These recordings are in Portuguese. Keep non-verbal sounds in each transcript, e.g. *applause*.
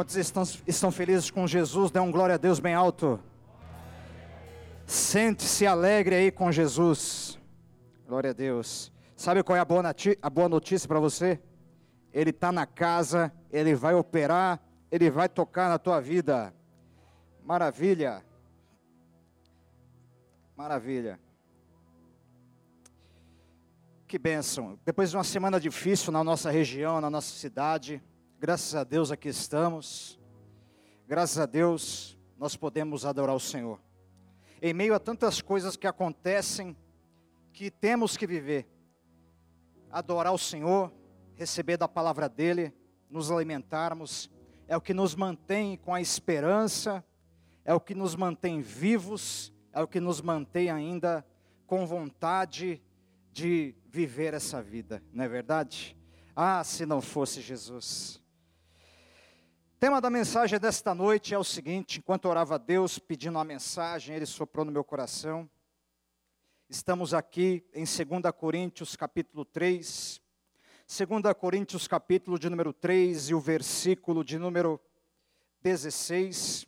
Quantos estão, estão felizes com Jesus? Dê um glória a Deus bem alto. Sente-se alegre aí com Jesus. Glória a Deus. Sabe qual é a boa, a boa notícia para você? Ele está na casa, ele vai operar, ele vai tocar na tua vida. Maravilha. Maravilha. Que bênção. Depois de uma semana difícil na nossa região, na nossa cidade, Graças a Deus aqui estamos. Graças a Deus nós podemos adorar o Senhor. Em meio a tantas coisas que acontecem, que temos que viver. Adorar o Senhor, receber da palavra dele, nos alimentarmos, é o que nos mantém com a esperança, é o que nos mantém vivos, é o que nos mantém ainda com vontade de viver essa vida, não é verdade? Ah, se não fosse Jesus tema da mensagem desta noite é o seguinte: enquanto orava a Deus pedindo uma mensagem, Ele soprou no meu coração. Estamos aqui em 2 Coríntios capítulo 3. 2 Coríntios capítulo de número 3 e o versículo de número 16.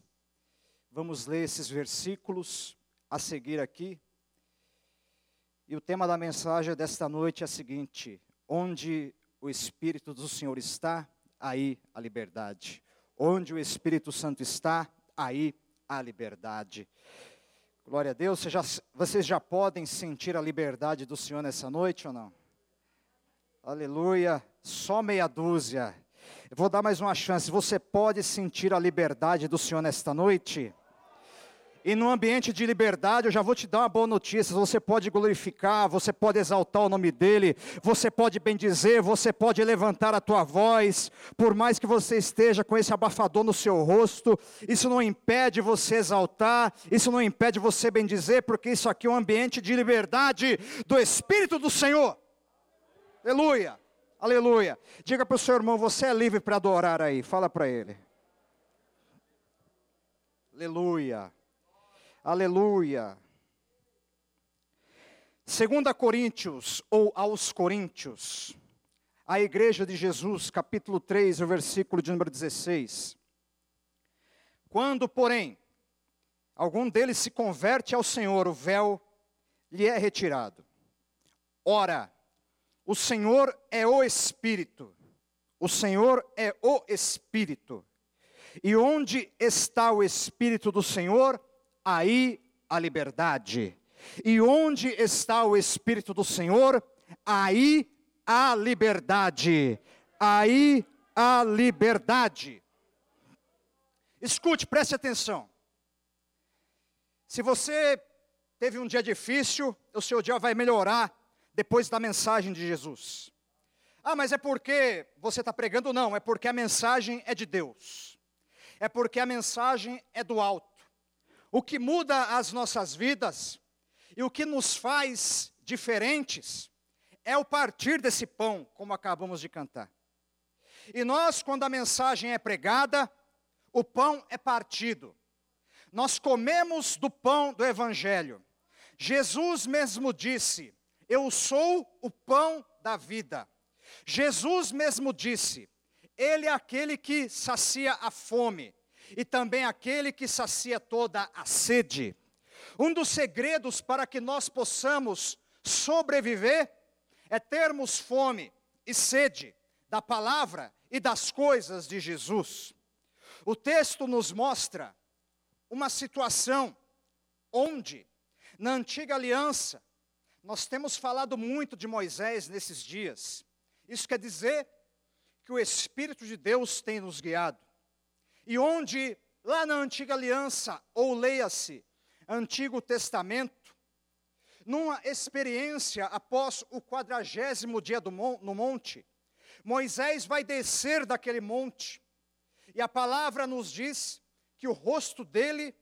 Vamos ler esses versículos a seguir aqui. E o tema da mensagem desta noite é o seguinte: onde o Espírito do Senhor está, aí a liberdade. Onde o Espírito Santo está, aí há liberdade. Glória a Deus. Vocês já, vocês já podem sentir a liberdade do Senhor nessa noite ou não? Aleluia. Só meia dúzia. Eu vou dar mais uma chance. Você pode sentir a liberdade do Senhor nesta noite? E no ambiente de liberdade, eu já vou te dar uma boa notícia: você pode glorificar, você pode exaltar o nome dEle, você pode bendizer, você pode levantar a tua voz, por mais que você esteja com esse abafador no seu rosto, isso não impede você exaltar, isso não impede você bendizer, porque isso aqui é um ambiente de liberdade do Espírito do Senhor. Aleluia, aleluia. Diga para o seu irmão: você é livre para adorar aí, fala para ele. Aleluia. Aleluia. 2 Coríntios, ou aos Coríntios, a igreja de Jesus, capítulo 3, o versículo de número 16. Quando, porém, algum deles se converte ao Senhor, o véu lhe é retirado. Ora, o Senhor é o Espírito, o Senhor é o Espírito. E onde está o Espírito do Senhor, aí a liberdade. E onde está o Espírito do Senhor, aí a liberdade. Aí a liberdade. Escute, preste atenção. Se você teve um dia difícil, o seu dia vai melhorar depois da mensagem de Jesus. Ah, mas é porque você está pregando? Não, é porque a mensagem é de Deus. É porque a mensagem é do alto. O que muda as nossas vidas e o que nos faz diferentes é o partir desse pão, como acabamos de cantar. E nós, quando a mensagem é pregada, o pão é partido. Nós comemos do pão do Evangelho. Jesus mesmo disse: Eu sou o pão da vida. Jesus mesmo disse: Ele é aquele que sacia a fome e também aquele que sacia toda a sede. Um dos segredos para que nós possamos sobreviver é termos fome e sede da palavra e das coisas de Jesus. O texto nos mostra uma situação onde, na antiga aliança, nós temos falado muito de Moisés nesses dias. Isso quer dizer que o Espírito de Deus tem nos guiado e onde, lá na antiga aliança, ou leia-se, Antigo Testamento, numa experiência após o quadragésimo dia do, no monte, Moisés vai descer daquele monte, e a palavra nos diz que o rosto dele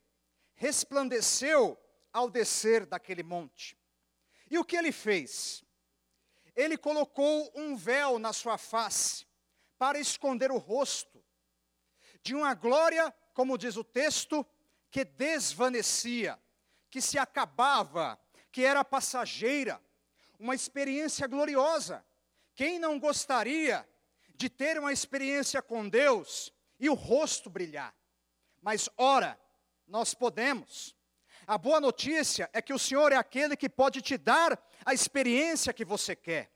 resplandeceu ao descer daquele monte. E o que ele fez? Ele colocou um véu na sua face para esconder o rosto de uma glória, como diz o texto, que desvanecia, que se acabava, que era passageira, uma experiência gloriosa. Quem não gostaria de ter uma experiência com Deus e o rosto brilhar. Mas, ora, nós podemos. A boa notícia é que o Senhor é aquele que pode te dar a experiência que você quer.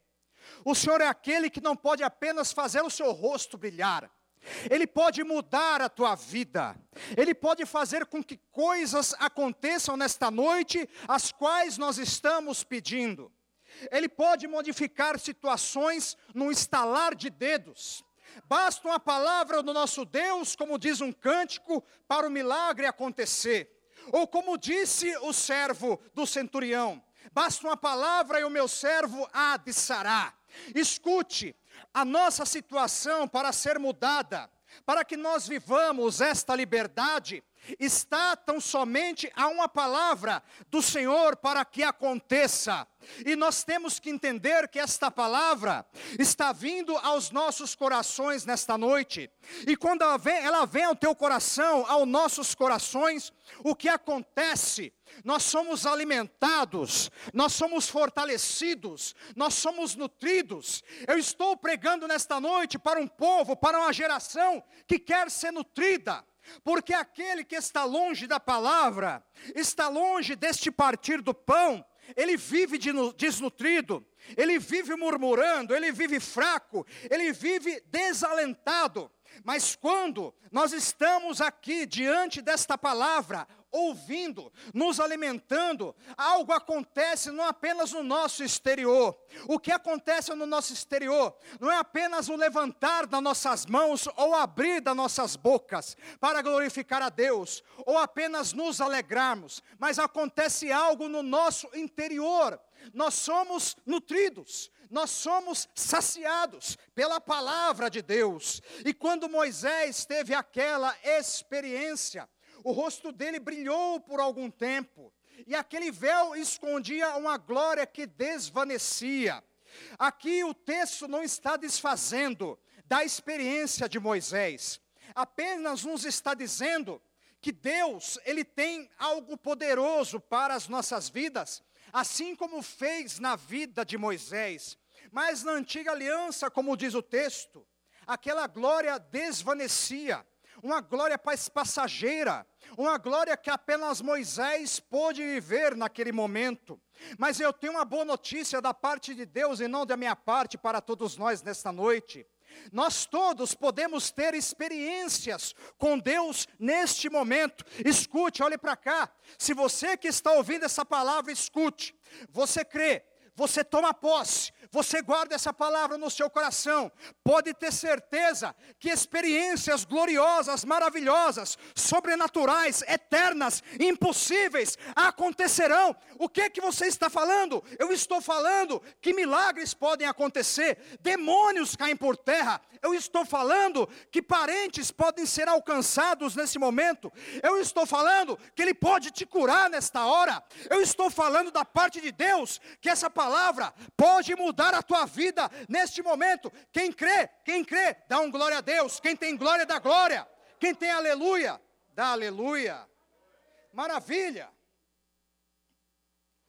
O Senhor é aquele que não pode apenas fazer o seu rosto brilhar, ele pode mudar a tua vida, Ele pode fazer com que coisas aconteçam nesta noite, as quais nós estamos pedindo. Ele pode modificar situações num estalar de dedos. Basta uma palavra do nosso Deus, como diz um cântico, para o milagre acontecer. Ou como disse o servo do centurião: basta uma palavra e o meu servo há de sarar. Escute, a nossa situação para ser mudada, para que nós vivamos esta liberdade, está tão somente a uma palavra do Senhor para que aconteça. E nós temos que entender que esta palavra está vindo aos nossos corações nesta noite. E quando ela vem, ela vem ao teu coração, aos nossos corações, o que acontece? Nós somos alimentados, nós somos fortalecidos, nós somos nutridos. Eu estou pregando nesta noite para um povo, para uma geração que quer ser nutrida. Porque aquele que está longe da palavra, está longe deste partir do pão, ele vive desnutrido, ele vive murmurando, ele vive fraco, ele vive desalentado. Mas quando nós estamos aqui diante desta palavra, ouvindo, nos alimentando, algo acontece não apenas no nosso exterior. O que acontece no nosso exterior não é apenas o levantar das nossas mãos ou abrir das nossas bocas para glorificar a Deus, ou apenas nos alegrarmos, mas acontece algo no nosso interior. Nós somos nutridos, nós somos saciados pela palavra de Deus. E quando Moisés teve aquela experiência, o rosto dele brilhou por algum tempo, e aquele véu escondia uma glória que desvanecia. Aqui o texto não está desfazendo da experiência de Moisés, apenas nos está dizendo que Deus, ele tem algo poderoso para as nossas vidas, assim como fez na vida de Moisés. Mas na antiga aliança, como diz o texto, aquela glória desvanecia, uma glória passageira, uma glória que apenas Moisés pôde viver naquele momento. Mas eu tenho uma boa notícia da parte de Deus e não da minha parte para todos nós nesta noite. Nós todos podemos ter experiências com Deus neste momento. Escute, olhe para cá. Se você que está ouvindo essa palavra, escute. Você crê, você toma posse, você guarda essa palavra no seu coração, pode ter certeza que experiências gloriosas, maravilhosas, sobrenaturais, eternas, impossíveis acontecerão. O que que você está falando? Eu estou falando que milagres podem acontecer, demônios caem por terra. Eu estou falando que parentes podem ser alcançados nesse momento. Eu estou falando que ele pode te curar nesta hora. Eu estou falando da parte de Deus que essa palavra pode mudar mudar a tua vida neste momento. Quem crê, quem crê, dá um glória a Deus. Quem tem glória, dá glória. Quem tem aleluia, dá aleluia. Maravilha.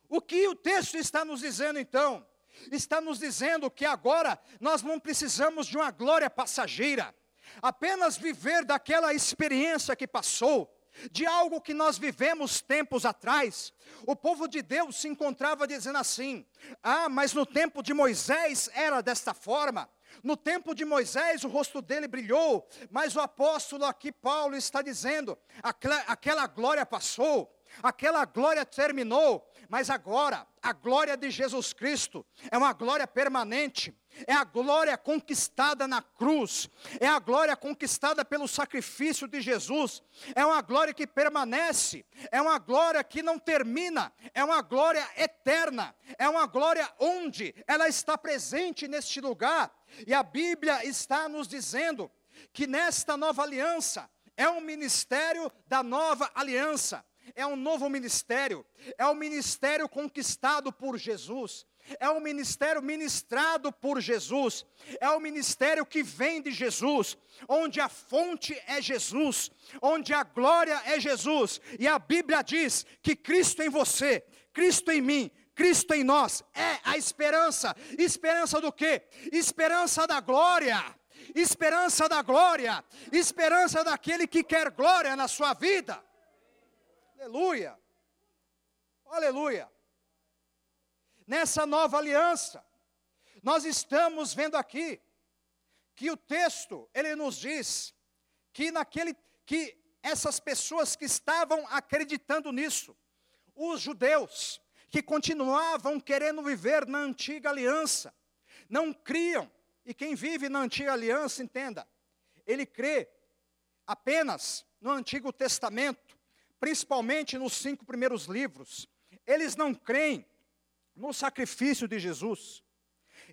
O que o texto está nos dizendo então? Está nos dizendo que agora nós não precisamos de uma glória passageira, apenas viver daquela experiência que passou, de algo que nós vivemos tempos atrás. O povo de Deus se encontrava dizendo assim: Ah, mas no tempo de Moisés era desta forma. No tempo de Moisés o rosto dele brilhou, mas o apóstolo aqui, Paulo, está dizendo: aquela, glória passou, aquela glória terminou, mas agora a glória de Jesus Cristo é uma glória permanente é a glória conquistada na cruz, é a glória conquistada pelo sacrifício de Jesus, é uma glória que permanece, é uma glória que não termina, é uma glória eterna, é uma glória onde ela está presente neste lugar, e a Bíblia está nos dizendo que nesta nova aliança, é um ministério da nova aliança, é um novo ministério, é o um ministério conquistado por Jesus é um ministério ministrado por Jesus, é um ministério que vem de Jesus, onde a fonte é Jesus, onde a glória é Jesus, e a Bíblia diz que Cristo em você, Cristo em mim, Cristo em nós é a esperança. Esperança do quê? Esperança da glória. esperança da glória, esperança daquele que quer glória na sua vida. Aleluia. Aleluia. Nessa nova aliança, nós estamos vendo aqui que o texto, ele nos diz que naquele que essas pessoas que estavam acreditando nisso, os judeus que continuavam querendo viver na antiga aliança, não criam. E quem vive na antiga aliança, entenda, ele crê apenas no Antigo Testamento, principalmente nos cinco primeiros livros. Eles não creem no sacrifício de Jesus.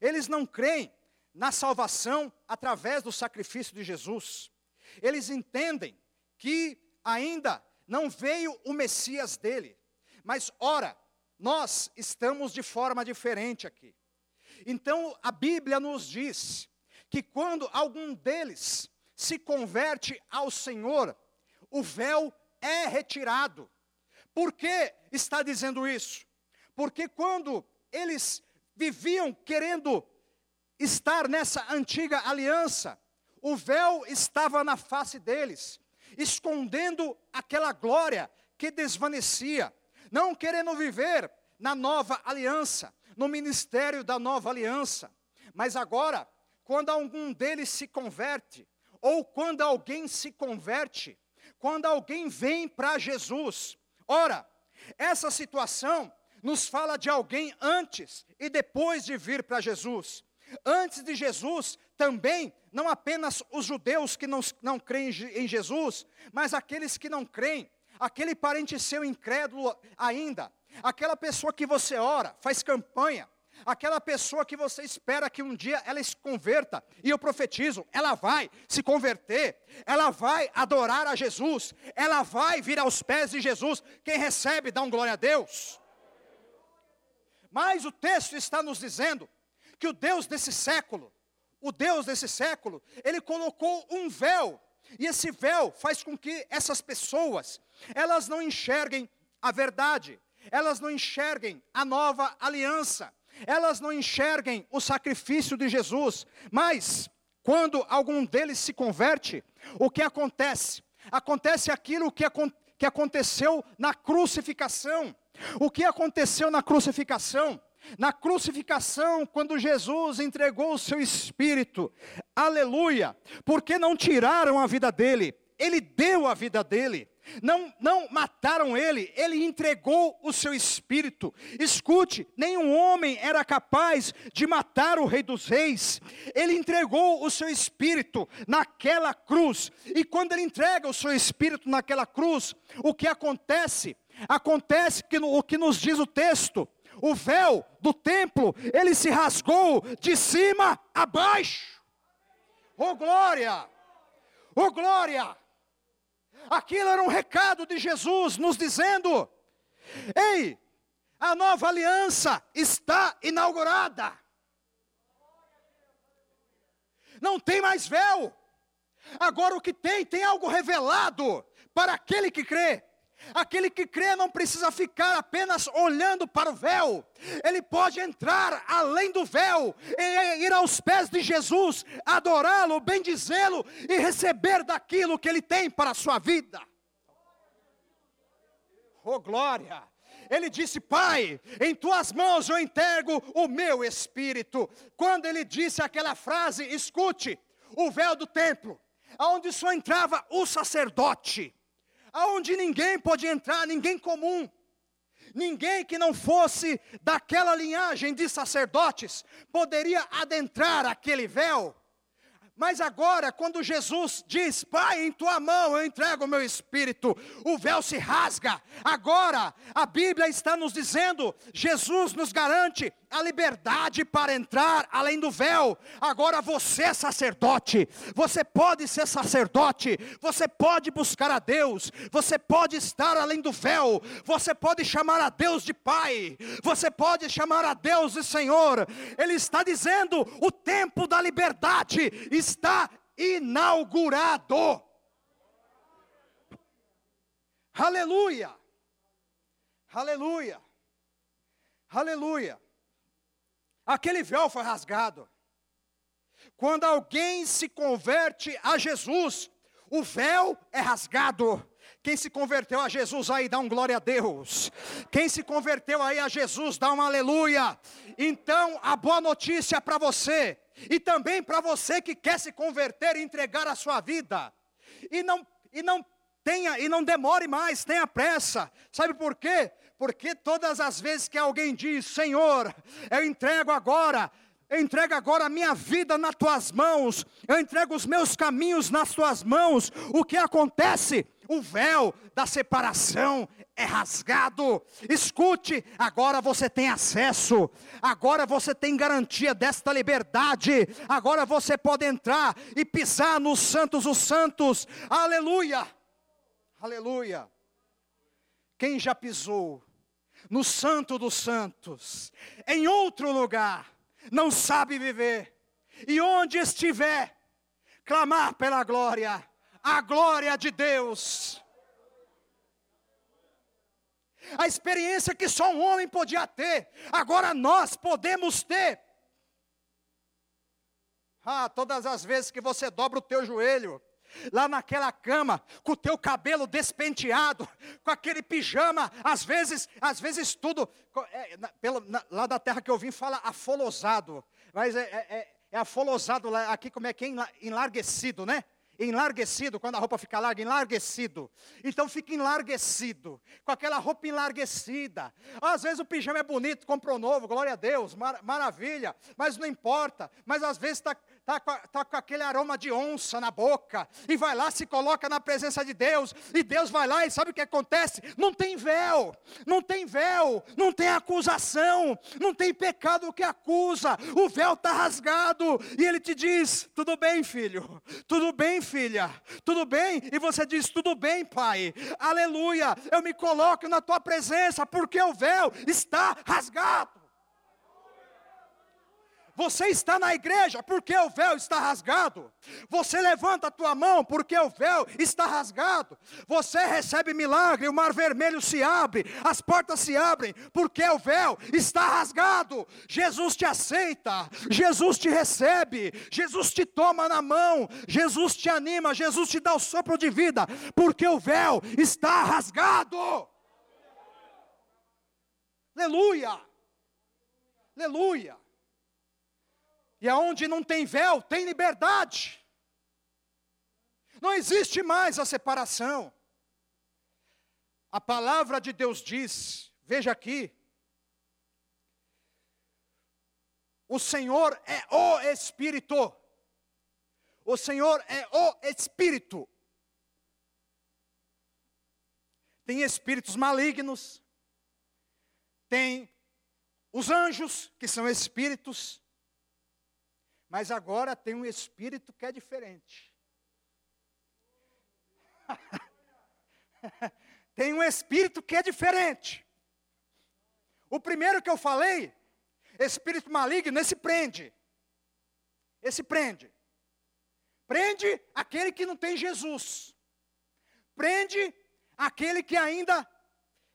Eles não creem na salvação através do sacrifício de Jesus. Eles entendem que ainda não veio o Messias dele. Mas, ora, nós estamos de forma diferente aqui. Então, a Bíblia nos diz que quando algum deles se converte ao Senhor, o véu é retirado. Por que está dizendo isso? Porque quando eles viviam querendo estar nessa antiga aliança, o véu estava na face deles, escondendo aquela glória que desvanecia, não querendo viver na nova aliança, no ministério da nova aliança. Mas agora, quando algum deles se converte, ou quando alguém se converte, quando alguém vem para Jesus, ora, essa situação nos fala de alguém antes e depois de vir para Jesus. Antes de Jesus, também, não apenas os judeus que não, não creem em Jesus, mas aqueles que não creem, aquele parente seu incrédulo ainda, aquela pessoa que você ora, faz campanha, aquela pessoa que você espera que um dia ela se converta, e eu profetizo, ela vai se converter, ela vai adorar a Jesus, ela vai vir aos pés de Jesus. Quem recebe, dá um glória a Deus. Mas o texto está nos dizendo que o Deus desse século, o Deus desse século, ele colocou um véu, e esse véu faz com que essas pessoas, elas não enxerguem a verdade, elas não enxerguem a nova aliança, elas não enxerguem o sacrifício de Jesus, mas quando algum deles se converte, o que acontece? Acontece aquilo que, que aconteceu na crucificação. O que aconteceu na crucificação? Na crucificação, quando Jesus entregou o seu espírito, aleluia, porque não tiraram a vida dele, ele deu a vida dele. Não, não mataram ele, ele entregou o seu espírito. Escute, nenhum homem era capaz de matar o Rei dos Reis. Ele entregou o seu espírito naquela cruz. E quando ele entrega o seu espírito naquela cruz, o que acontece? Acontece que no, o que nos diz o texto, o véu do templo, ele se rasgou de cima a baixo. Oh glória! Oh glória! Aquilo era um recado de Jesus nos dizendo: Ei, a nova aliança está inaugurada. Não tem mais véu. Agora o que tem, tem algo revelado para aquele que crê. Aquele que crê não precisa ficar apenas olhando para o véu, ele pode entrar além do véu, ir aos pés de Jesus, adorá-lo, bendizê-lo e receber daquilo que ele tem para a sua vida. Oh glória! Ele disse: Pai, em tuas mãos eu entrego o meu espírito. Quando ele disse aquela frase, escute, o véu do templo, aonde só entrava o sacerdote aonde ninguém pode entrar, ninguém comum, ninguém que não fosse daquela linhagem de sacerdotes poderia adentrar aquele véu. Mas agora, quando Jesus diz: Pai, em tua mão eu entrego o meu espírito, o véu se rasga. Agora, a Bíblia está nos dizendo: Jesus nos garante a liberdade para entrar além do véu. Agora você é sacerdote, você pode ser sacerdote, você pode buscar a Deus, você pode estar além do véu, você pode chamar a Deus de Pai, você pode chamar a Deus de Senhor. Ele está dizendo: o tempo da liberdade está inaugurado. Aleluia! Aleluia! Aleluia! Aquele véu foi rasgado. quando alguém se converte a Jesus, o véu é rasgado. Quem se converteu a Jesus aí, dá um glória a Deus. Quem se converteu aí a Jesus, dá um aleluia. Então, a boa notícia para você, e também para você que quer se converter e entregar a sua vida. E não, e não tenha, e não demore mais, tenha pressa. Sabe por quê? Porque todas as vezes que alguém diz, Senhor, eu entrego agora, eu entrego agora a minha vida nas tuas mãos, eu entrego os meus caminhos nas tuas mãos, o que acontece? o véu da separação é rasgado. Escute, agora você tem acesso, agora você tem garantia desta liberdade, agora você pode entrar e pisar nos santos os santos. Aleluia! Aleluia! Quem já pisou no santo dos santos, em outro lugar, não sabe viver, e onde estiver, clamar pela glória a glória de Deus. A experiência que só um homem podia ter, agora nós podemos ter. Ah, todas as vezes que você dobra o teu joelho, lá naquela cama, com o teu cabelo despenteado, com aquele pijama, às vezes, às vezes tudo, é, na, na, lá da terra que eu vim fala afolosado, mas é, é, é, é afolosado aqui como é que é enlarguecido, né? enlarguecido, quando a roupa fica larga, enlarguecido. Então fica enlarguecido, com aquela roupa enlarguecida. Às vezes o pijama é bonito, comprou novo, glória a Deus, mar maravilha, mas não importa. Mas às vezes está tá com, tá com aquele aroma de onça na boca, e vai lá, se coloca na presença de Deus, e Deus vai lá e sabe o que acontece? Não tem véu, não tem véu, não tem acusação, não tem pecado que acusa, o véu está rasgado, e Ele te diz: tudo bem, filho, tudo bem, filha, tudo bem, e você diz: tudo bem, pai, aleluia, eu me coloco na tua presença, porque o véu está rasgado. Você está na igreja porque o véu está rasgado. Você levanta a tua mão porque o véu está rasgado. Você recebe milagre, o mar vermelho se abre, as portas se abrem porque o véu está rasgado. Jesus te aceita, Jesus te recebe, Jesus te toma na mão, Jesus te anima, Jesus te dá o sopro de vida porque o véu está rasgado. Aleluia! Aleluia! E aonde não tem véu, tem liberdade. Não existe mais a separação. A palavra de Deus diz, veja aqui, o Senhor é o Espírito. O Senhor é o Espírito. Tem espíritos malignos, tem os anjos, que são espíritos, mas agora tem um espírito que é diferente. *laughs* tem um espírito que é diferente. O primeiro que eu falei, espírito maligno, esse prende. Esse prende. Prende aquele que não tem Jesus. Prende aquele que ainda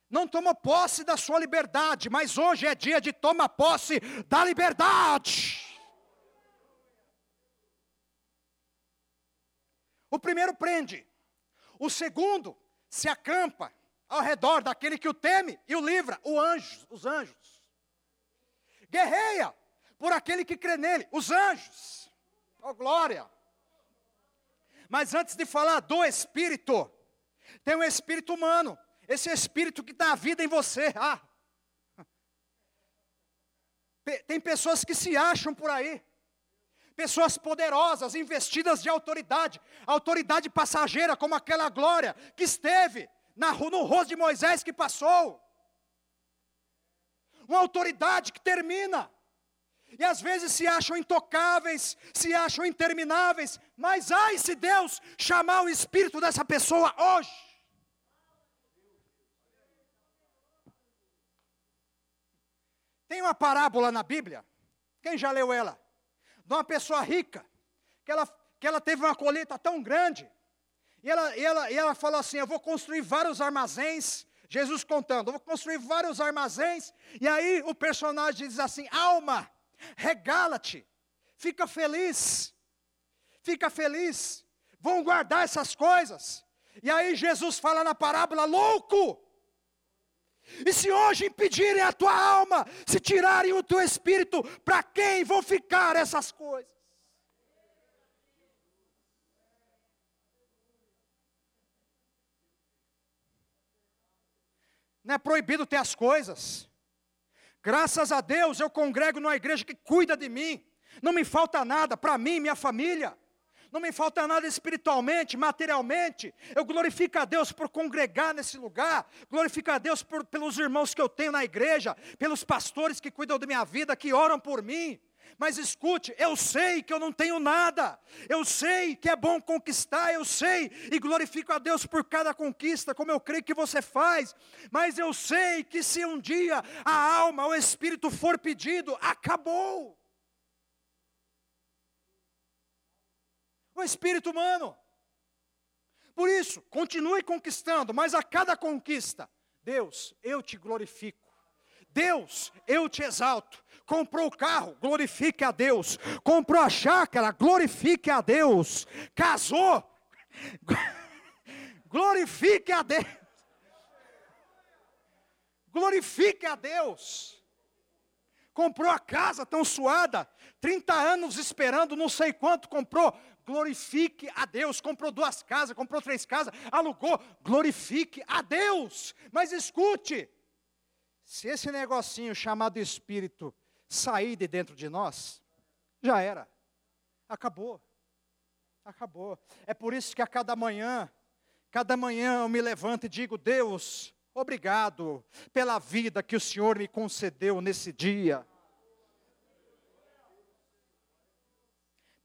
não toma posse da sua liberdade, mas hoje é dia de tomar posse da liberdade. O primeiro prende, o segundo se acampa ao redor daquele que o teme e o livra, o anjo, os anjos. Guerreia por aquele que crê nele, os anjos. Oh glória! Mas antes de falar do espírito, tem um espírito humano, esse espírito que dá vida em você. Ah. Tem pessoas que se acham por aí, pessoas poderosas, investidas de autoridade, autoridade passageira, como aquela glória que esteve na, no rosto de Moisés que passou. Uma autoridade que termina. E às vezes se acham intocáveis, se acham intermináveis, mas ai se Deus chamar o espírito dessa pessoa hoje. Tem uma parábola na Bíblia, quem já leu ela? De uma pessoa rica, que ela, que ela teve uma colheita tão grande, e ela, e, ela, e ela falou assim: Eu vou construir vários armazéns. Jesus contando, eu vou construir vários armazéns. E aí o personagem diz assim: Alma, regala-te, fica feliz, fica feliz, vão guardar essas coisas. E aí Jesus fala na parábola: louco! E se hoje impedirem a tua alma, se tirarem o teu espírito, para quem vão ficar essas coisas? Não é proibido ter as coisas. Graças a Deus eu congrego numa igreja que cuida de mim. Não me falta nada para mim e minha família não me falta nada espiritualmente, materialmente. Eu glorifico a Deus por congregar nesse lugar, glorifico a Deus por, pelos irmãos que eu tenho na igreja, pelos pastores que cuidam da minha vida, que oram por mim. Mas escute, eu sei que eu não tenho nada, eu sei que é bom conquistar, eu sei, e glorifico a Deus por cada conquista, como eu creio que você faz, mas eu sei que se um dia a alma, o espírito for pedido, acabou. O espírito humano. Por isso, continue conquistando, mas a cada conquista, Deus, eu te glorifico. Deus, eu te exalto. Comprou o carro, glorifique a Deus. Comprou a chácara, glorifique a Deus. Casou, *laughs* glorifique a Deus. Glorifique a Deus. Comprou a casa tão suada, 30 anos esperando, não sei quanto comprou glorifique a Deus. Comprou duas casas, comprou três casas, alugou, glorifique a Deus. Mas escute, se esse negocinho chamado Espírito sair de dentro de nós, já era, acabou, acabou. É por isso que a cada manhã, cada manhã eu me levanto e digo: Deus, obrigado pela vida que o Senhor me concedeu nesse dia.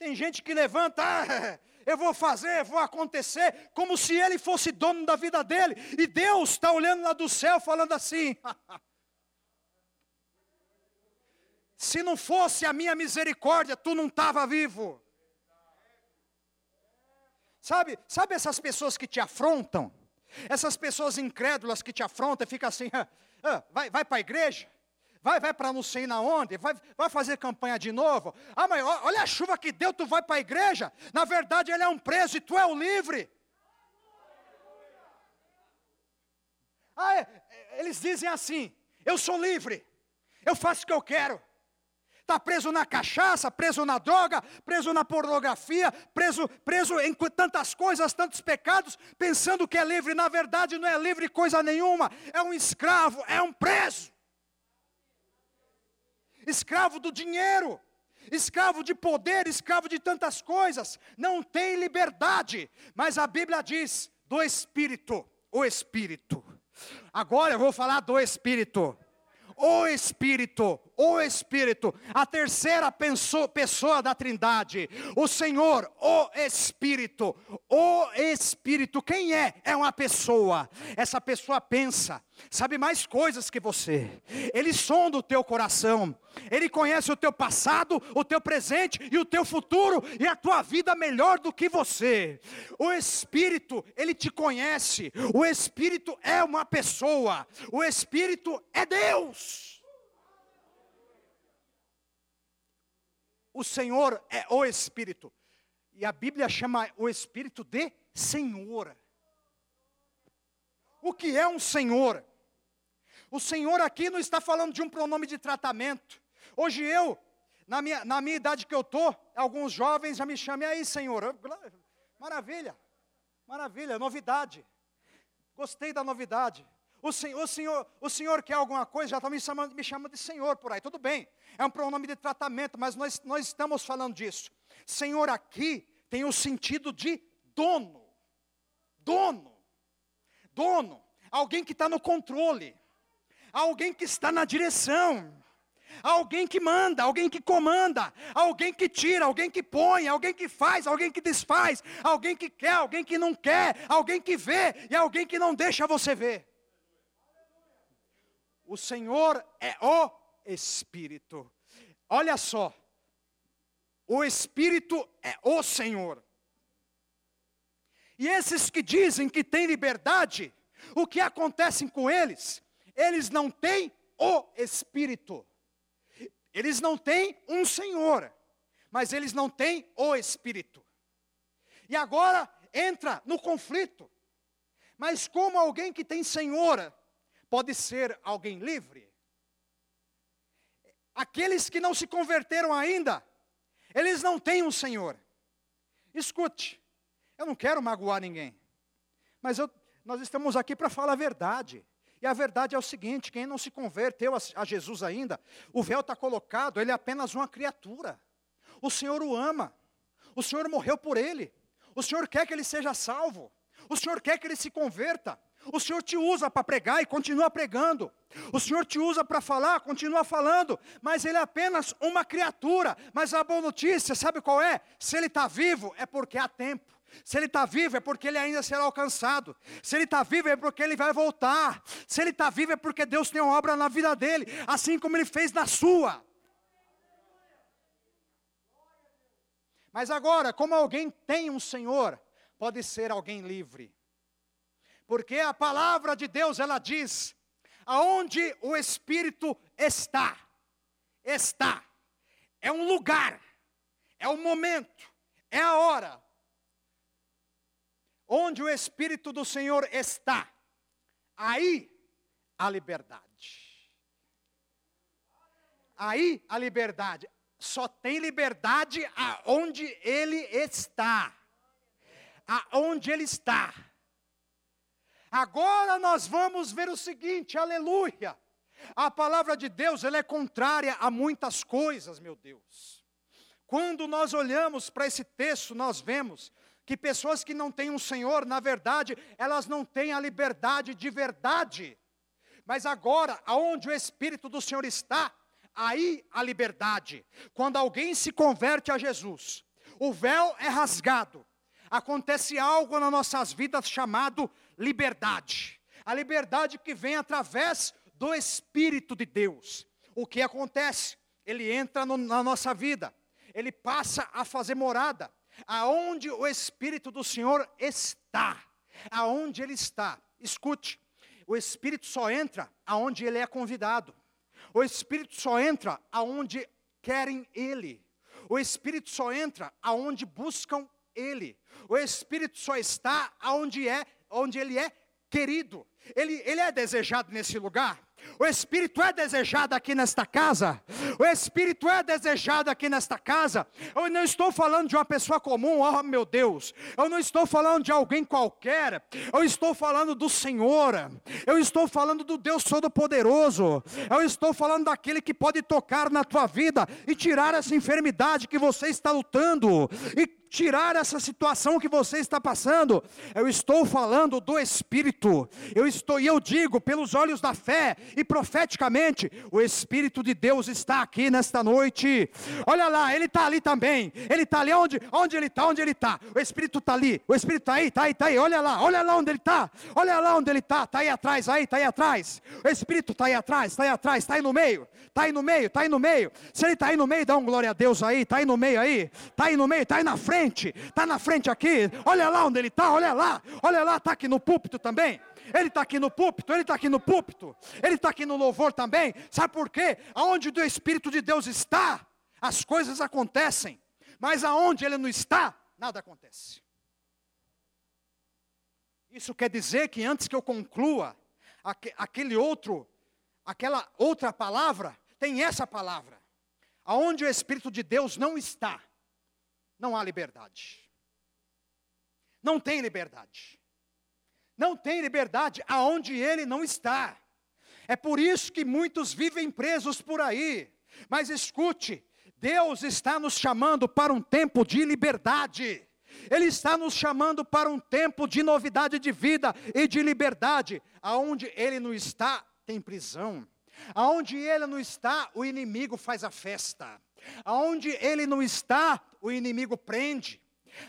Tem gente que levanta, ah, eu vou fazer, vou acontecer, como se ele fosse dono da vida dele, e Deus está olhando lá do céu falando assim: *laughs* se não fosse a minha misericórdia, tu não estava vivo. Sabe, sabe essas pessoas que te afrontam? Essas pessoas incrédulas que te afrontam e ficam assim, ah, ah, vai, vai para a igreja, vai, vai para não sei na onde, vai, vai fazer campanha de novo. Ah, mas olha a chuva que deu, tu vai para a igreja. Na verdade, ele é um preso e tu é o livre. Ah, é, é, eles dizem assim: eu sou livre, eu faço o que eu quero. Está preso na cachaça, preso na droga, preso na pornografia, preso, preso em tantas coisas, tantos pecados, pensando que é livre. Na verdade, não é livre coisa nenhuma, é um escravo, é um preso escravo do dinheiro, escravo de poder, escravo de tantas coisas, não tem liberdade. Mas a Bíblia diz do Espírito, o Espírito. Agora eu vou falar do Espírito. O Espírito, o Espírito, a terceira pessoa da Trindade, o Senhor, o Espírito, o Espírito, quem é? É uma pessoa, essa pessoa pensa, sabe mais coisas que você, ele sonda o teu coração, ele conhece o teu passado, o teu presente e o teu futuro, e a tua vida melhor do que você. O Espírito, ele te conhece, o Espírito é uma pessoa, o Espírito é Deus. O Senhor é o Espírito. E a Bíblia chama o Espírito de Senhor. O que é um Senhor? O Senhor aqui não está falando de um pronome de tratamento. Hoje eu, na minha, na minha idade que eu estou, alguns jovens já me chamam, aí Senhor, maravilha, maravilha, novidade. Gostei da novidade. O senhor, o senhor, o senhor quer alguma coisa, já está me chamando, me chamando de senhor por aí, tudo bem. É um pronome de tratamento, mas nós, nós estamos falando disso. Senhor aqui tem o sentido de dono. Dono. Dono. Alguém que está no controle. Alguém que está na direção. Alguém que manda, alguém que comanda, alguém que tira, alguém que põe, alguém que faz, alguém que desfaz, alguém que quer, alguém que não quer, alguém que vê e alguém que não deixa você ver. O Senhor é o Espírito. Olha só, o Espírito é o Senhor. E esses que dizem que têm liberdade, o que acontece com eles? Eles não têm o Espírito. Eles não têm um Senhor, mas eles não têm o Espírito. e agora entra no conflito. Mas como alguém que tem senhor pode ser alguém livre? Aqueles que não se converteram ainda, eles não têm um senhor. Escute, eu não quero magoar ninguém, mas eu, nós estamos aqui para falar a verdade. E a verdade é o seguinte: quem não se converteu a, a Jesus ainda, o véu está colocado, ele é apenas uma criatura. O Senhor o ama, o Senhor morreu por ele, o Senhor quer que ele seja salvo, o Senhor quer que ele se converta. O Senhor te usa para pregar e continua pregando. O Senhor te usa para falar, continua falando. Mas Ele é apenas uma criatura. Mas a boa notícia, sabe qual é? Se Ele está vivo, é porque há tempo. Se ele está vivo é porque ele ainda será alcançado. Se ele está vivo é porque ele vai voltar. Se ele está vivo é porque Deus tem uma obra na vida dele, assim como ele fez na sua. Mas agora, como alguém tem um Senhor, pode ser alguém livre. Porque a palavra de Deus ela diz: aonde o Espírito está, está. É um lugar, é um momento, é a hora Onde o Espírito do Senhor está, aí a liberdade. Aí a liberdade. Só tem liberdade aonde Ele está. Aonde Ele está. Agora nós vamos ver o seguinte, aleluia. A palavra de Deus, ela é contrária a muitas coisas, meu Deus. Quando nós olhamos para esse texto, nós vemos que pessoas que não têm um Senhor, na verdade, elas não têm a liberdade de verdade. Mas agora, aonde o Espírito do Senhor está, aí a liberdade. Quando alguém se converte a Jesus, o véu é rasgado, acontece algo nas nossas vidas chamado liberdade. A liberdade que vem através do Espírito de Deus. O que acontece? Ele entra no, na nossa vida, ele passa a fazer morada aonde o Espírito do Senhor está, aonde ele está. Escute, o Espírito só entra aonde ele é convidado. O Espírito só entra aonde querem ele. O Espírito só entra aonde buscam ele. O Espírito só está aonde é, onde ele é querido. Ele, ele é desejado nesse lugar. O Espírito é desejado aqui nesta casa. O Espírito é desejado aqui nesta casa. Eu não estou falando de uma pessoa comum, oh meu Deus. Eu não estou falando de alguém qualquer. Eu estou falando do Senhor. Eu estou falando do Deus Todo-Poderoso. Eu estou falando daquele que pode tocar na tua vida e tirar essa enfermidade que você está lutando. E tirar essa situação que você está passando. Eu estou falando do Espírito. Eu estou e eu digo pelos olhos da fé e profeticamente, o Espírito de Deus está aqui nesta noite. Olha lá, ele está ali também. Ele está ali onde? Onde ele está? Onde ele está? O Espírito está ali. O Espírito está aí, está aí, está aí. Olha lá, olha lá onde ele está. Olha lá onde ele está. Está aí atrás, aí, está aí atrás. O Espírito está aí atrás, está aí atrás, está aí no meio. Está aí no meio, está aí no meio. Se ele está aí no meio, dá um glória a Deus aí. Está aí no meio aí. Está aí no meio, está aí na frente. Está na frente aqui. Olha lá onde ele está, olha lá. Olha lá, está aqui no púlpito também. Ele está aqui no púlpito, Ele está aqui no púlpito, Ele está aqui no louvor também. Sabe por quê? Aonde o Espírito de Deus está, as coisas acontecem, mas aonde Ele não está, nada acontece. Isso quer dizer que antes que eu conclua aquele outro, aquela outra palavra, tem essa palavra. Aonde o Espírito de Deus não está, não há liberdade. Não tem liberdade não tem liberdade aonde ele não está. É por isso que muitos vivem presos por aí. Mas escute, Deus está nos chamando para um tempo de liberdade. Ele está nos chamando para um tempo de novidade de vida e de liberdade. Aonde ele não está, tem prisão. Aonde ele não está, o inimigo faz a festa. Aonde ele não está, o inimigo prende.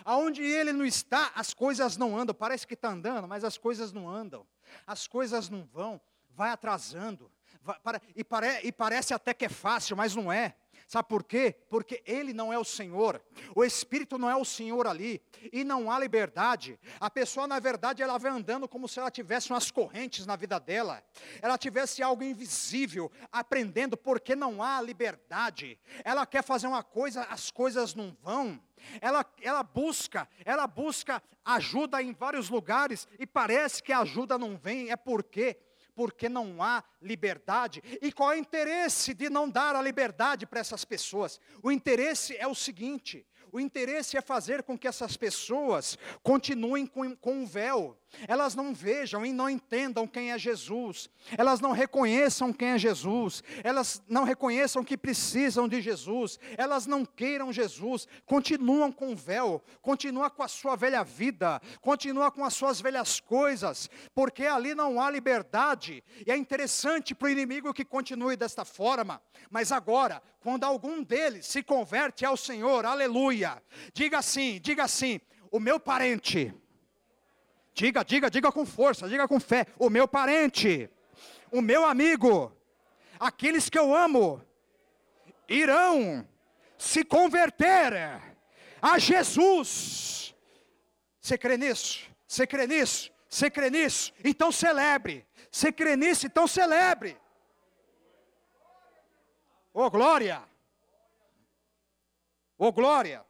Aonde ele não está, as coisas não andam. Parece que está andando, mas as coisas não andam. As coisas não vão, vai atrasando. Vai, para, e, pare, e parece até que é fácil, mas não é. Sabe por quê? Porque ele não é o Senhor, o Espírito não é o Senhor ali, e não há liberdade. A pessoa, na verdade, ela vai andando como se ela tivesse umas correntes na vida dela, ela tivesse algo invisível, aprendendo, porque não há liberdade. Ela quer fazer uma coisa, as coisas não vão. Ela, ela busca, ela busca ajuda em vários lugares, e parece que a ajuda não vem, é porque porque não há liberdade. E qual é o interesse de não dar a liberdade para essas pessoas? O interesse é o seguinte: o interesse é fazer com que essas pessoas continuem com, com o véu. Elas não vejam e não entendam quem é Jesus. Elas não reconheçam quem é Jesus. Elas não reconheçam que precisam de Jesus. Elas não queiram Jesus. Continuam com o véu. Continuam com a sua velha vida. Continuam com as suas velhas coisas. Porque ali não há liberdade. E é interessante para o inimigo que continue desta forma. Mas agora, quando algum deles se converte ao Senhor, aleluia, diga assim, diga assim: o meu parente, diga, diga, diga com força, diga com fé, o meu parente, o meu amigo, aqueles que eu amo, irão se converter a Jesus. Você crê nisso? Você crê nisso? Você crê nisso? Então celebre. Você crê nisso? Então celebre. Oh glória! Oh glória!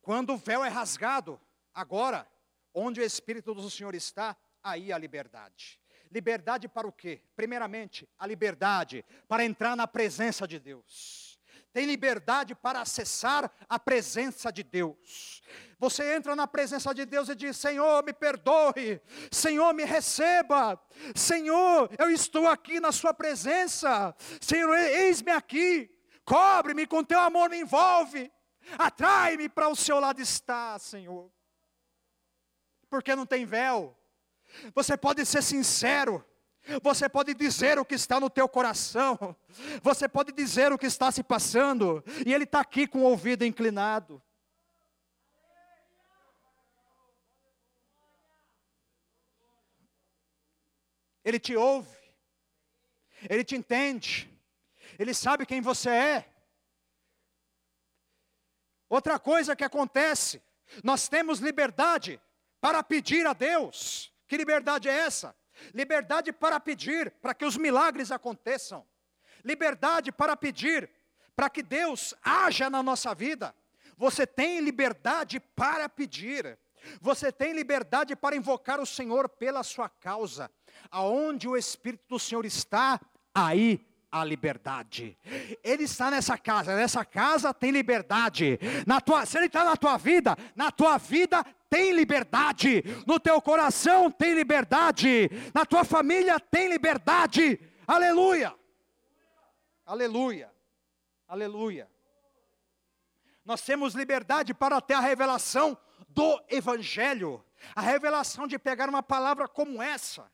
Quando o véu é rasgado, agora, onde o Espírito do Senhor está, aí a liberdade. Liberdade para o quê? Primeiramente, a liberdade para entrar na presença de Deus. Tem liberdade para acessar a presença de Deus. Você entra na presença de Deus e diz: Senhor, me perdoe, Senhor, me receba, Senhor, eu estou aqui na Sua presença, Senhor, eis-me aqui, cobre-me com Teu amor, me envolve, atrai-me para o Seu lado estar, Senhor, porque não tem véu, você pode ser sincero, você pode dizer o que está no teu coração. Você pode dizer o que está se passando. E Ele está aqui com o ouvido inclinado. Ele te ouve. Ele te entende. Ele sabe quem você é. Outra coisa que acontece, nós temos liberdade para pedir a Deus. Que liberdade é essa? liberdade para pedir, para que os milagres aconteçam, liberdade para pedir, para que Deus haja na nossa vida. Você tem liberdade para pedir, você tem liberdade para invocar o Senhor pela sua causa. Aonde o Espírito do Senhor está, aí a liberdade. Ele está nessa casa, nessa casa tem liberdade. Na tua, se ele está na tua vida, na tua vida tem liberdade, no teu coração tem liberdade, na tua família tem liberdade. Aleluia! Aleluia! Aleluia! Nós temos liberdade para ter a revelação do Evangelho, a revelação de pegar uma palavra como essa,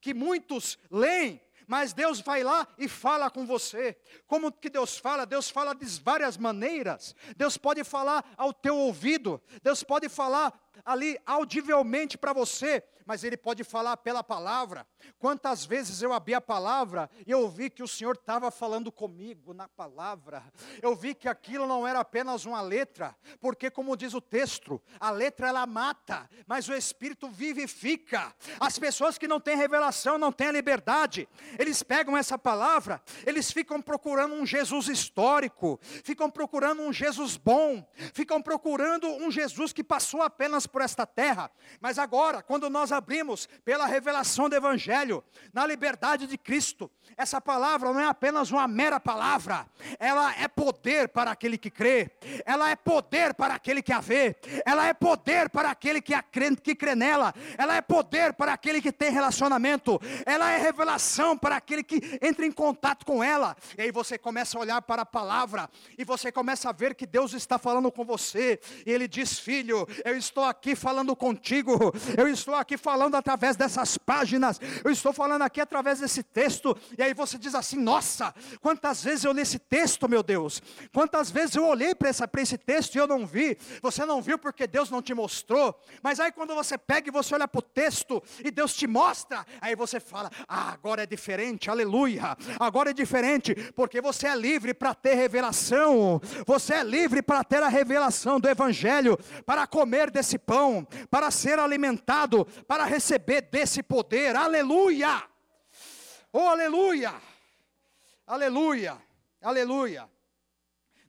que muitos leem mas Deus vai lá e fala com você. Como que Deus fala? Deus fala de várias maneiras. Deus pode falar ao teu ouvido, Deus pode falar ali audivelmente para você, mas Ele pode falar pela palavra. Quantas vezes eu abri a palavra e eu vi que o Senhor estava falando comigo na palavra. Eu vi que aquilo não era apenas uma letra, porque como diz o texto, a letra ela mata, mas o Espírito vivifica. As pessoas que não têm revelação, não têm a liberdade, eles pegam essa palavra, eles ficam procurando um Jesus histórico, ficam procurando um Jesus bom, ficam procurando um Jesus que passou apenas por esta terra, mas agora, quando nós abrimos pela revelação do Evangelho, na liberdade de Cristo, essa palavra não é apenas uma mera palavra, ela é poder para aquele que crê, ela é poder para aquele que a vê, ela é poder para aquele que, a crê, que crê nela, ela é poder para aquele que tem relacionamento, ela é revelação para aquele que entra em contato com ela, e aí você começa a olhar para a palavra, e você começa a ver que Deus está falando com você, e Ele diz: Filho, eu estou aqui falando contigo, eu estou aqui falando através dessas páginas, eu estou falando aqui através desse texto, e aí você diz assim: nossa, quantas vezes eu li esse texto, meu Deus, quantas vezes eu olhei para esse texto e eu não vi, você não viu porque Deus não te mostrou, mas aí quando você pega e você olha para o texto e Deus te mostra, aí você fala: ah, agora é diferente, aleluia, agora é diferente, porque você é livre para ter revelação, você é livre para ter a revelação do Evangelho, para comer desse pão, para ser alimentado, para receber desse poder, aleluia, oh aleluia, aleluia, aleluia.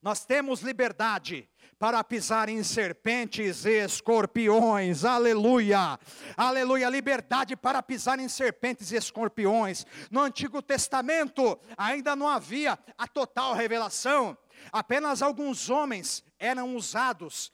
Nós temos liberdade para pisar em serpentes e escorpiões. Aleluia! Aleluia! Liberdade para pisar em serpentes e escorpiões. No Antigo Testamento ainda não havia a total revelação. Apenas alguns homens eram usados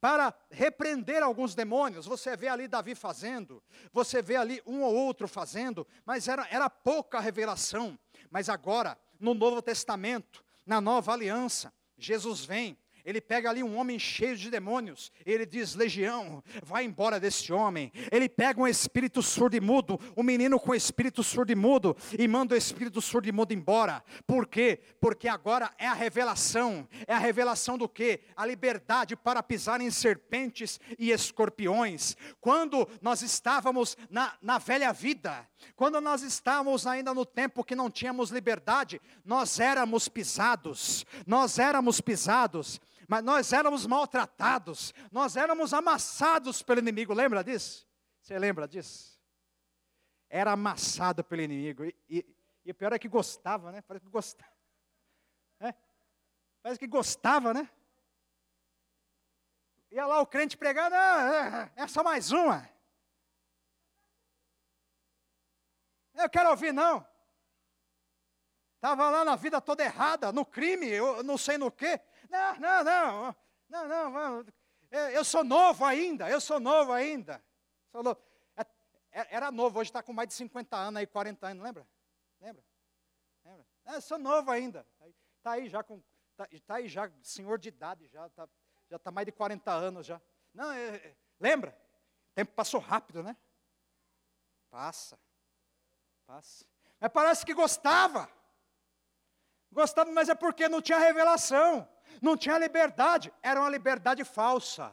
para repreender alguns demônios. Você vê ali Davi fazendo, você vê ali um ou outro fazendo, mas era, era pouca revelação. Mas agora, no Novo Testamento, na nova aliança, Jesus vem ele pega ali um homem cheio de demônios, ele diz: Legião, vai embora desse homem. Ele pega um espírito surdo e mudo, um menino com espírito surdo e mudo, e manda o espírito surdo e mudo embora. Por quê? Porque agora é a revelação. É a revelação do que? A liberdade para pisar em serpentes e escorpiões. Quando nós estávamos na, na velha vida, quando nós estávamos ainda no tempo que não tínhamos liberdade, nós éramos pisados, nós éramos pisados mas nós éramos maltratados, nós éramos amassados pelo inimigo, lembra disso? Você lembra disso? Era amassado pelo inimigo, e, e, e o pior é que gostava, né? Parece que gostava. *laughs* É? Parece que gostava, né? Ia lá o crente pregar, não, é, é só mais uma. Eu quero ouvir, não. Estava lá na vida toda errada, no crime, eu não sei no quê. Não, não, não, não, não. Eu sou novo ainda, eu sou novo ainda. Novo. É, é, era novo, hoje está com mais de 50 anos aí, 40 anos, lembra? Lembra? Lembra? Eu sou novo ainda. Está aí já com. Está tá aí já, senhor de idade, já está já tá mais de 40 anos já. Não, é, lembra? O tempo passou rápido, né? Passa. Passa. Mas parece que gostava. Gostava, mas é porque não tinha revelação não tinha liberdade, era uma liberdade falsa.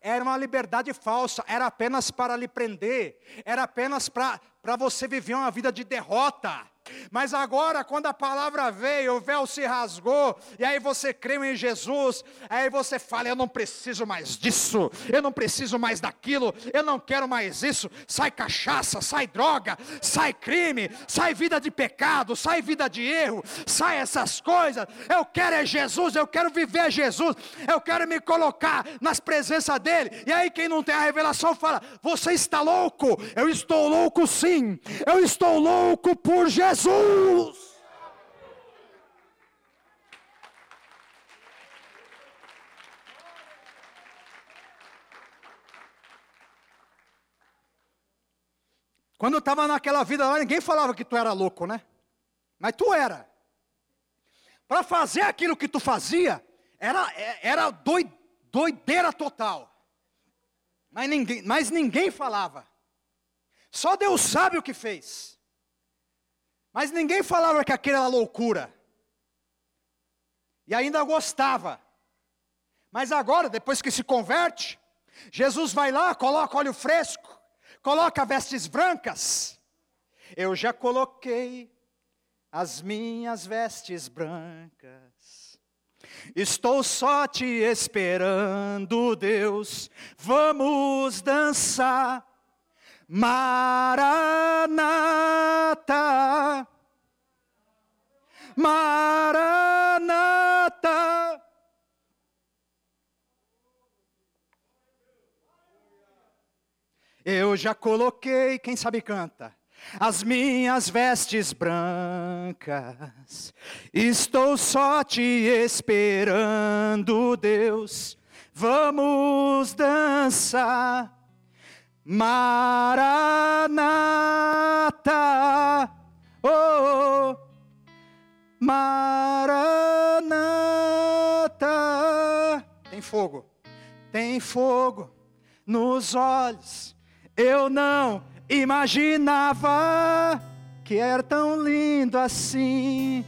Era uma liberdade falsa, era apenas para lhe prender, era apenas para você viver uma vida de derrota. Mas agora, quando a palavra veio, o véu se rasgou, e aí você creu em Jesus, aí você fala: Eu não preciso mais disso, eu não preciso mais daquilo, eu não quero mais isso. Sai cachaça, sai droga, sai crime, sai vida de pecado, sai vida de erro, sai essas coisas. Eu quero é Jesus, eu quero viver Jesus, eu quero me colocar nas presenças dEle. E aí, quem não tem a revelação fala: Você está louco? Eu estou louco sim, eu estou louco por Jesus. Jesus. Quando eu estava naquela vida lá, ninguém falava que tu era louco, né? Mas tu era. Para fazer aquilo que tu fazia, era, era doideira total. Mas ninguém, mas ninguém falava. Só Deus sabe o que fez. Mas ninguém falava que aquilo era loucura. E ainda gostava. Mas agora, depois que se converte, Jesus vai lá, coloca óleo fresco, coloca vestes brancas. Eu já coloquei as minhas vestes brancas. Estou só te esperando, Deus. Vamos dançar Maranata. Maranata. Eu já coloquei, quem sabe canta, as minhas vestes brancas. Estou só te esperando, Deus. Vamos dançar. Maranata, oh, Maranata. Tem fogo, tem fogo nos olhos. Eu não imaginava que era tão lindo assim,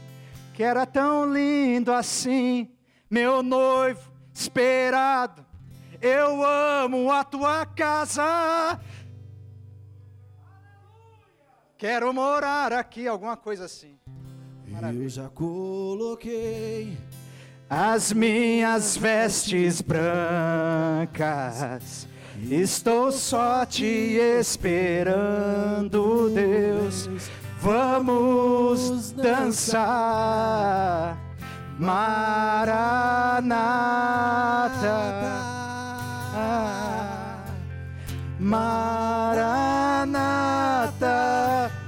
que era tão lindo assim, meu noivo esperado. Eu amo a tua casa. Quero morar aqui, alguma coisa assim. Eu já coloquei as minhas vestes brancas. Estou só te esperando, Deus. Vamos dançar. Maranata. Maranata.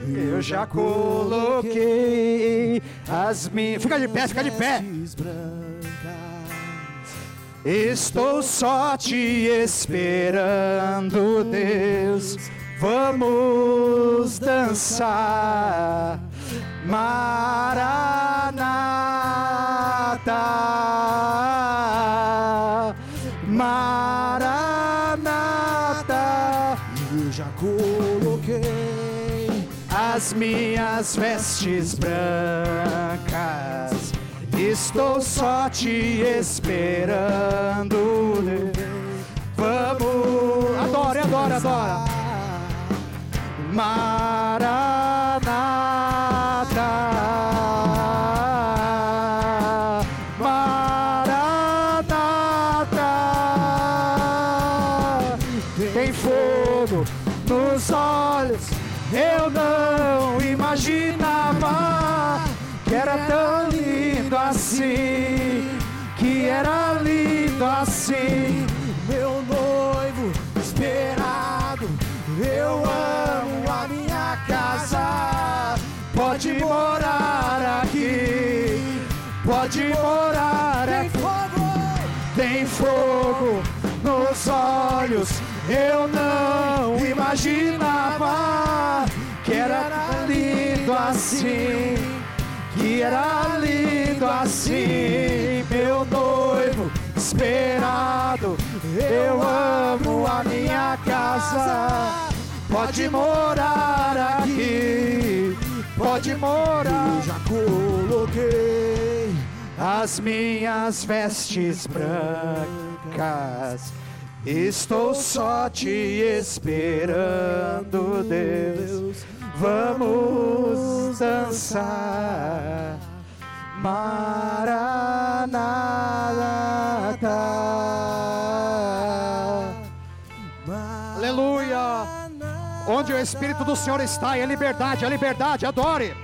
Eu já coloquei as minhas. Fica de pé, fica de pé. Estou só te esperando, Deus. Vamos dançar. Maranata. Minhas vestes brancas. Estou só te esperando. Vamos. Adore, adore, adora. Maranata. Maranata. Tem fogo nos olhos. Eu não imaginava que era tão lindo assim. Que era lindo assim. meu noivo esperado. Eu amo a minha casa. Pode morar aqui. Pode morar aqui. fogo, Tem fogo nos olhos. Eu não imaginava que era lindo assim. Que era lindo assim. Meu noivo esperado. Eu amo a minha casa. Pode morar aqui. Pode morar. eu já coloquei As minhas vestes brancas, estou só te esperando, Deus. Vamos dançar, Maranata. Aleluia! Onde o Espírito do Senhor está, é liberdade, é liberdade, adore.